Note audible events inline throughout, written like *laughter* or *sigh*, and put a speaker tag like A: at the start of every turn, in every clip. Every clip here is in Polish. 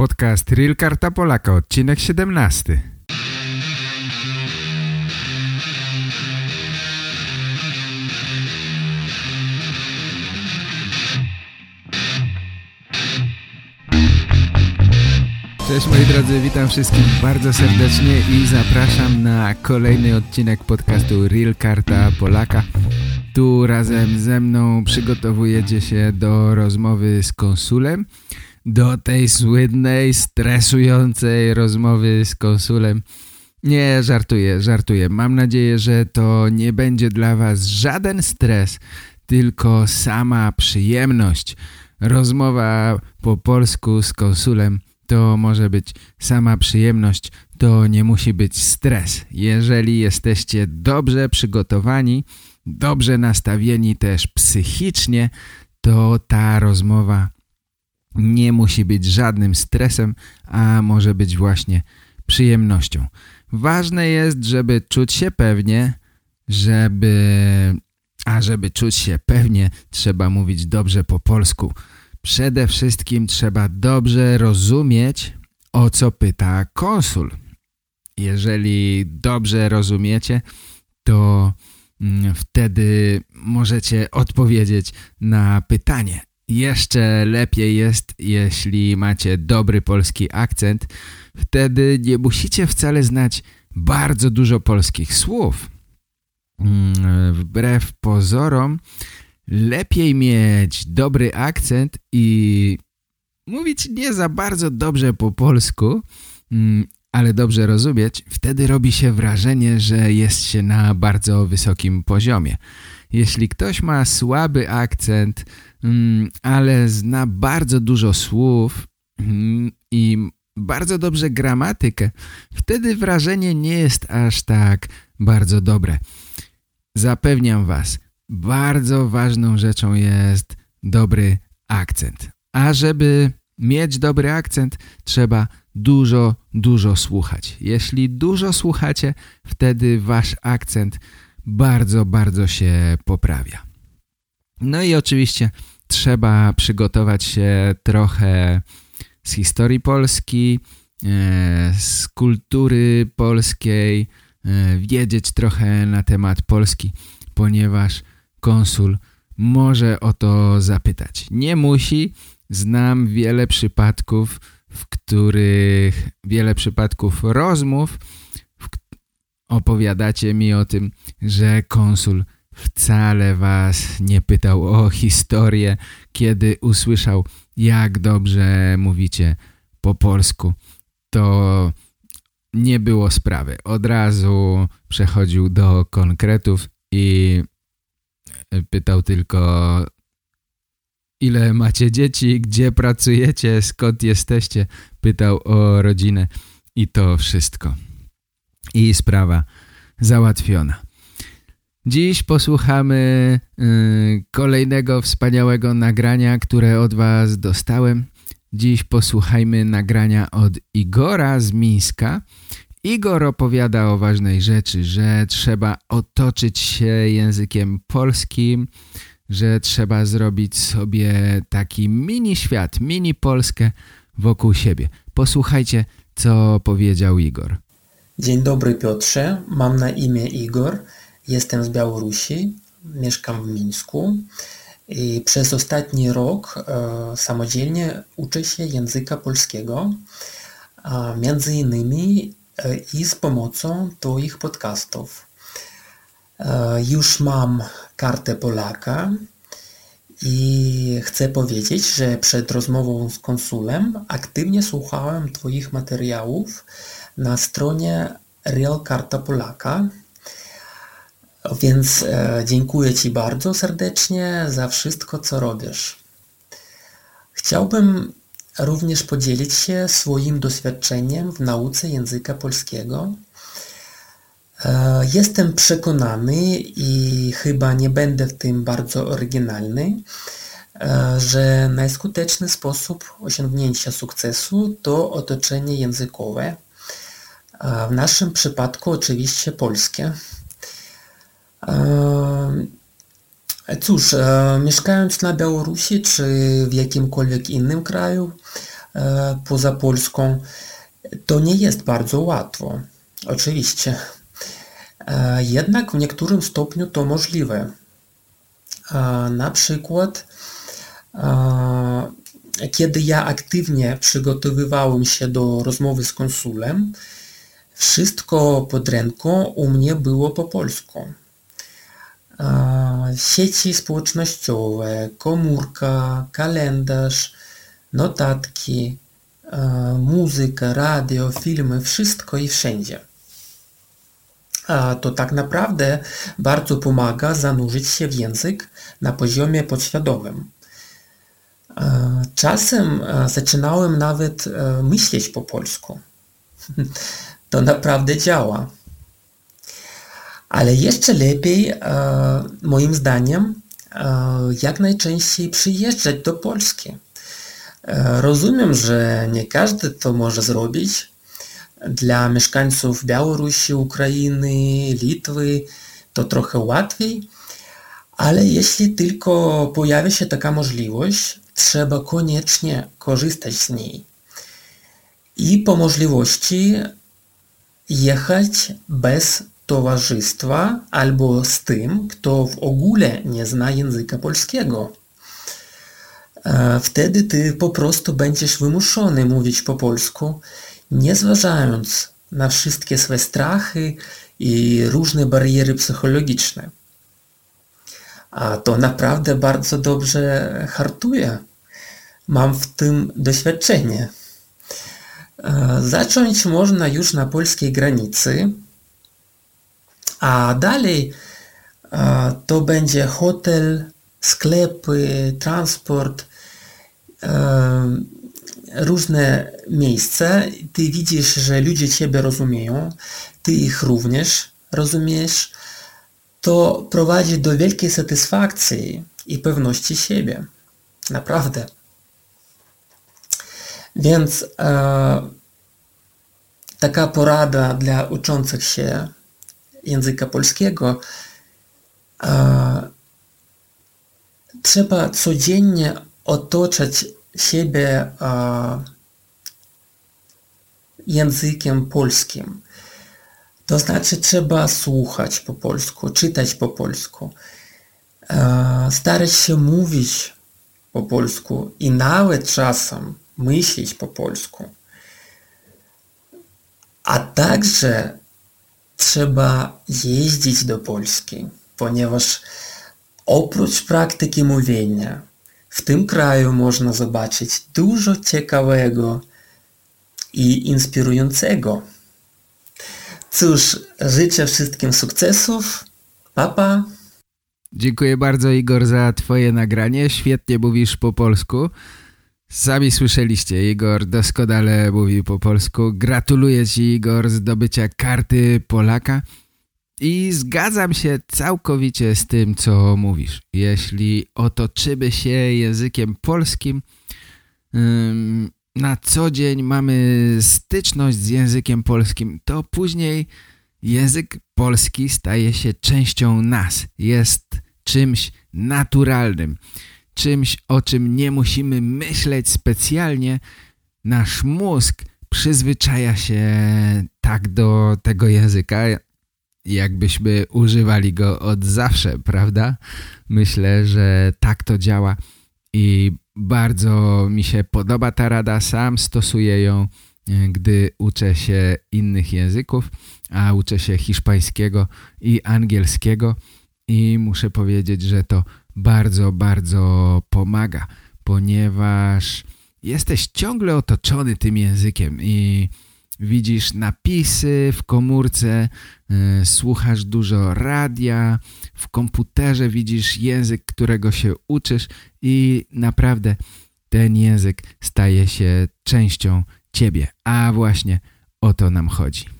A: Podcast Real Karta Polaka, odcinek 17. Cześć moi drodzy, witam wszystkich bardzo serdecznie i zapraszam na kolejny odcinek podcastu Real Karta Polaka. Tu razem ze mną przygotowujecie się do rozmowy z konsulem, do tej słynnej, stresującej rozmowy z konsulem. Nie, żartuję, żartuję. Mam nadzieję, że to nie będzie dla was żaden stres, tylko sama przyjemność. Rozmowa po polsku z konsulem to może być sama przyjemność, to nie musi być stres. Jeżeli jesteście dobrze przygotowani, dobrze nastawieni też psychicznie, to ta rozmowa nie musi być żadnym stresem, a może być właśnie przyjemnością. Ważne jest, żeby czuć się pewnie, żeby... A żeby czuć się pewnie, trzeba mówić dobrze po polsku. Przede wszystkim trzeba dobrze rozumieć, o co pyta konsul. Jeżeli dobrze rozumiecie, to mm, wtedy możecie odpowiedzieć na pytanie. Jeszcze lepiej jest, jeśli macie dobry polski akcent. Wtedy nie musicie wcale znać bardzo dużo polskich słów. Mm, wbrew pozorom lepiej mieć dobry akcent i mówić nie za bardzo dobrze po polsku, mm, ale dobrze rozumieć, wtedy robi się wrażenie, że jest się na bardzo wysokim poziomie. Jeśli ktoś ma słaby akcent, ale zna bardzo dużo słów mm, i bardzo dobrze gramatykę, wtedy wrażenie nie jest aż tak bardzo dobre. Zapewniam Was, bardzo ważną rzeczą jest dobry akcent. A żeby mieć dobry akcent, trzeba dużo, dużo słuchać. Jeśli dużo słuchacie, wtedy wasz akcent bardzo, bardzo się poprawia. No i oczywiście trzeba przygotować się trochę z historii Polski, e, z kultury polskiej, e, wiedzieć trochę na temat Polski, ponieważ konsul może o to zapytać. Nie musi. Znam wiele przypadków, w których wiele przypadków rozmów opowiadacie mi o tym, że konsul wcale was nie pytał o historię, kiedy usłyszał, jak dobrze mówicie po polsku. To nie było sprawy. Od razu przechodził do konkretów i pytał tylko ile macie dzieci, gdzie pracujecie, skąd jesteście. Pytał o rodzinę i to wszystko. I sprawa załatwiona. Dziś posłuchamy y, kolejnego wspaniałego nagrania, które od Was dostałem. Dziś posłuchajmy nagrania od Igora z Mińska. Igor opowiada o ważnej rzeczy, że trzeba otoczyć się językiem polskim, że trzeba zrobić sobie taki mini świat, mini Polskę wokół siebie. Posłuchajcie, co powiedział Igor.
B: Dzień dobry Piotrze, mam na imię Igor, jestem z Białorusi, mieszkam w Mińsku i przez ostatni rok e, samodzielnie uczę się języka polskiego, między innymi e, i z pomocą Twoich podcastów. E, już mam kartę Polaka i chcę powiedzieć, że przed rozmową z konsulem aktywnie słuchałem Twoich materiałów na stronie Real Karta Polaka. Więc e, dziękuję Ci bardzo serdecznie za wszystko, co robisz. Chciałbym również podzielić się swoim doświadczeniem w nauce języka polskiego. E, jestem przekonany i chyba nie będę w tym bardzo oryginalny, e, że najskuteczny sposób osiągnięcia sukcesu to otoczenie językowe, w naszym przypadku oczywiście polskie. E, cóż, mieszkając na Białorusi czy w jakimkolwiek innym kraju, poza Polską, to nie jest bardzo łatwo. Oczywiście. Jednak w niektórym stopniu to możliwe. Na przykład, kiedy ja aktywnie przygotowywałem się do rozmowy z konsulem, wszystko pod ręką u mnie było po polsku. Sieci społecznościowe, komórka, kalendarz, notatki, muzyka, radio, filmy, wszystko i wszędzie. To tak naprawdę bardzo pomaga zanurzyć się w język na poziomie podświadomym. Czasem zaczynałem nawet myśleć po polsku. *laughs* To naprawdę działa. Ale jeszcze lepiej, moim zdaniem, jak najczęściej przyjeżdżać do Polski. Rozumiem, że nie każdy to może zrobić. Dla mieszkańców Białorusi, Ukrainy, Litwy to trochę łatwiej, ale jeśli tylko pojawi się taka możliwość, trzeba koniecznie korzystać z niej. I po możliwości jechać bez towarzystwa albo z tym, kto w ogóle nie zna języka polskiego. Wtedy ty po prostu będziesz wymuszony mówić po polsku, nie zważając na wszystkie swoje strachy i różne bariery psychologiczne. A to naprawdę bardzo dobrze hartuje. Mam w tym doświadczenie. Zacząć można już na polskiej granicy, a dalej to będzie hotel, sklepy, transport, różne miejsca. Ty widzisz, że ludzie Ciebie rozumieją, Ty ich również rozumiesz. To prowadzi do wielkiej satysfakcji i pewności siebie. Naprawdę. Więc e, taka porada dla uczących się języka polskiego. Trzeba codziennie otoczać siebie językiem polskim. To znaczy trzeba słuchać po polsku, czytać po polsku, starać się mówić po polsku i nawet czasem myśleć po polsku. A także trzeba jeździć do Polski, ponieważ oprócz praktyki mówienia w tym kraju można zobaczyć dużo ciekawego i inspirującego. Cóż, życzę wszystkim sukcesów. Papa.
A: Dziękuję bardzo Igor za twoje nagranie. Świetnie mówisz po polsku. Sami słyszeliście, Igor doskonale mówił po polsku. Gratuluję Ci, Igor, zdobycia karty Polaka i zgadzam się całkowicie z tym, co mówisz. Jeśli otoczymy się językiem polskim, na co dzień mamy styczność z językiem polskim, to później język polski staje się częścią nas. Jest czymś naturalnym czymś, o czym nie musimy myśleć specjalnie, nasz mózg przyzwyczaja się tak do tego języka, jakbyśmy używali go od zawsze, prawda? Myślę, że tak to działa i bardzo mi się podoba ta rada, sam stosuję ją, gdy uczę się innych języków, a uczę się hiszpańskiego i angielskiego i muszę powiedzieć, że to bardzo, bardzo pomaga, ponieważ jesteś ciągle otoczony tym językiem i widzisz napisy w komórce, y, słuchasz dużo radia, w komputerze widzisz język, którego się uczysz i naprawdę ten język staje się częścią ciebie. A właśnie o to nam chodzi.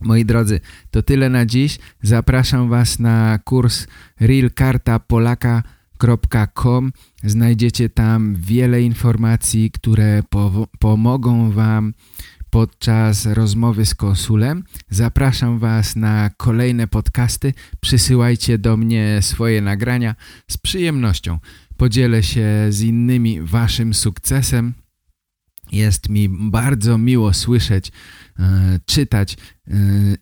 A: Moi drodzy, to tyle na dziś. Zapraszam Was na kurs realkartapolaka.com. Znajdziecie tam wiele informacji, które pomogą Wam podczas rozmowy z konsulem. Zapraszam Was na kolejne podcasty. Przysyłajcie do mnie swoje nagrania. Z przyjemnością podzielę się z innymi Waszym sukcesem Jest mi bardzo miło słyszeć, czytać e,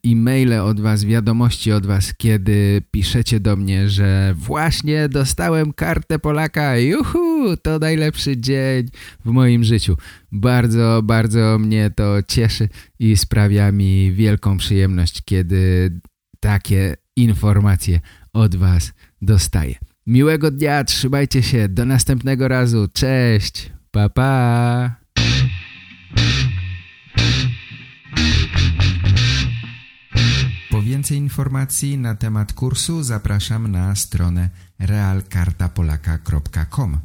A: e-maile od Was, wiadomości od Was, kiedy piszecie do mnie, że właśnie dostałem kartę Polaka, juhu, to najlepszy dzień w moim życiu. Bardzo, bardzo mnie to cieszy i sprawia mi wielką przyjemność, kiedy takie informacje od Was dostaję. Miłego dnia, trzymajcie się, do następnego razu, cześć, pa pa! Więcej informacji na temat kursu zapraszam na stronę realkartapolaka.com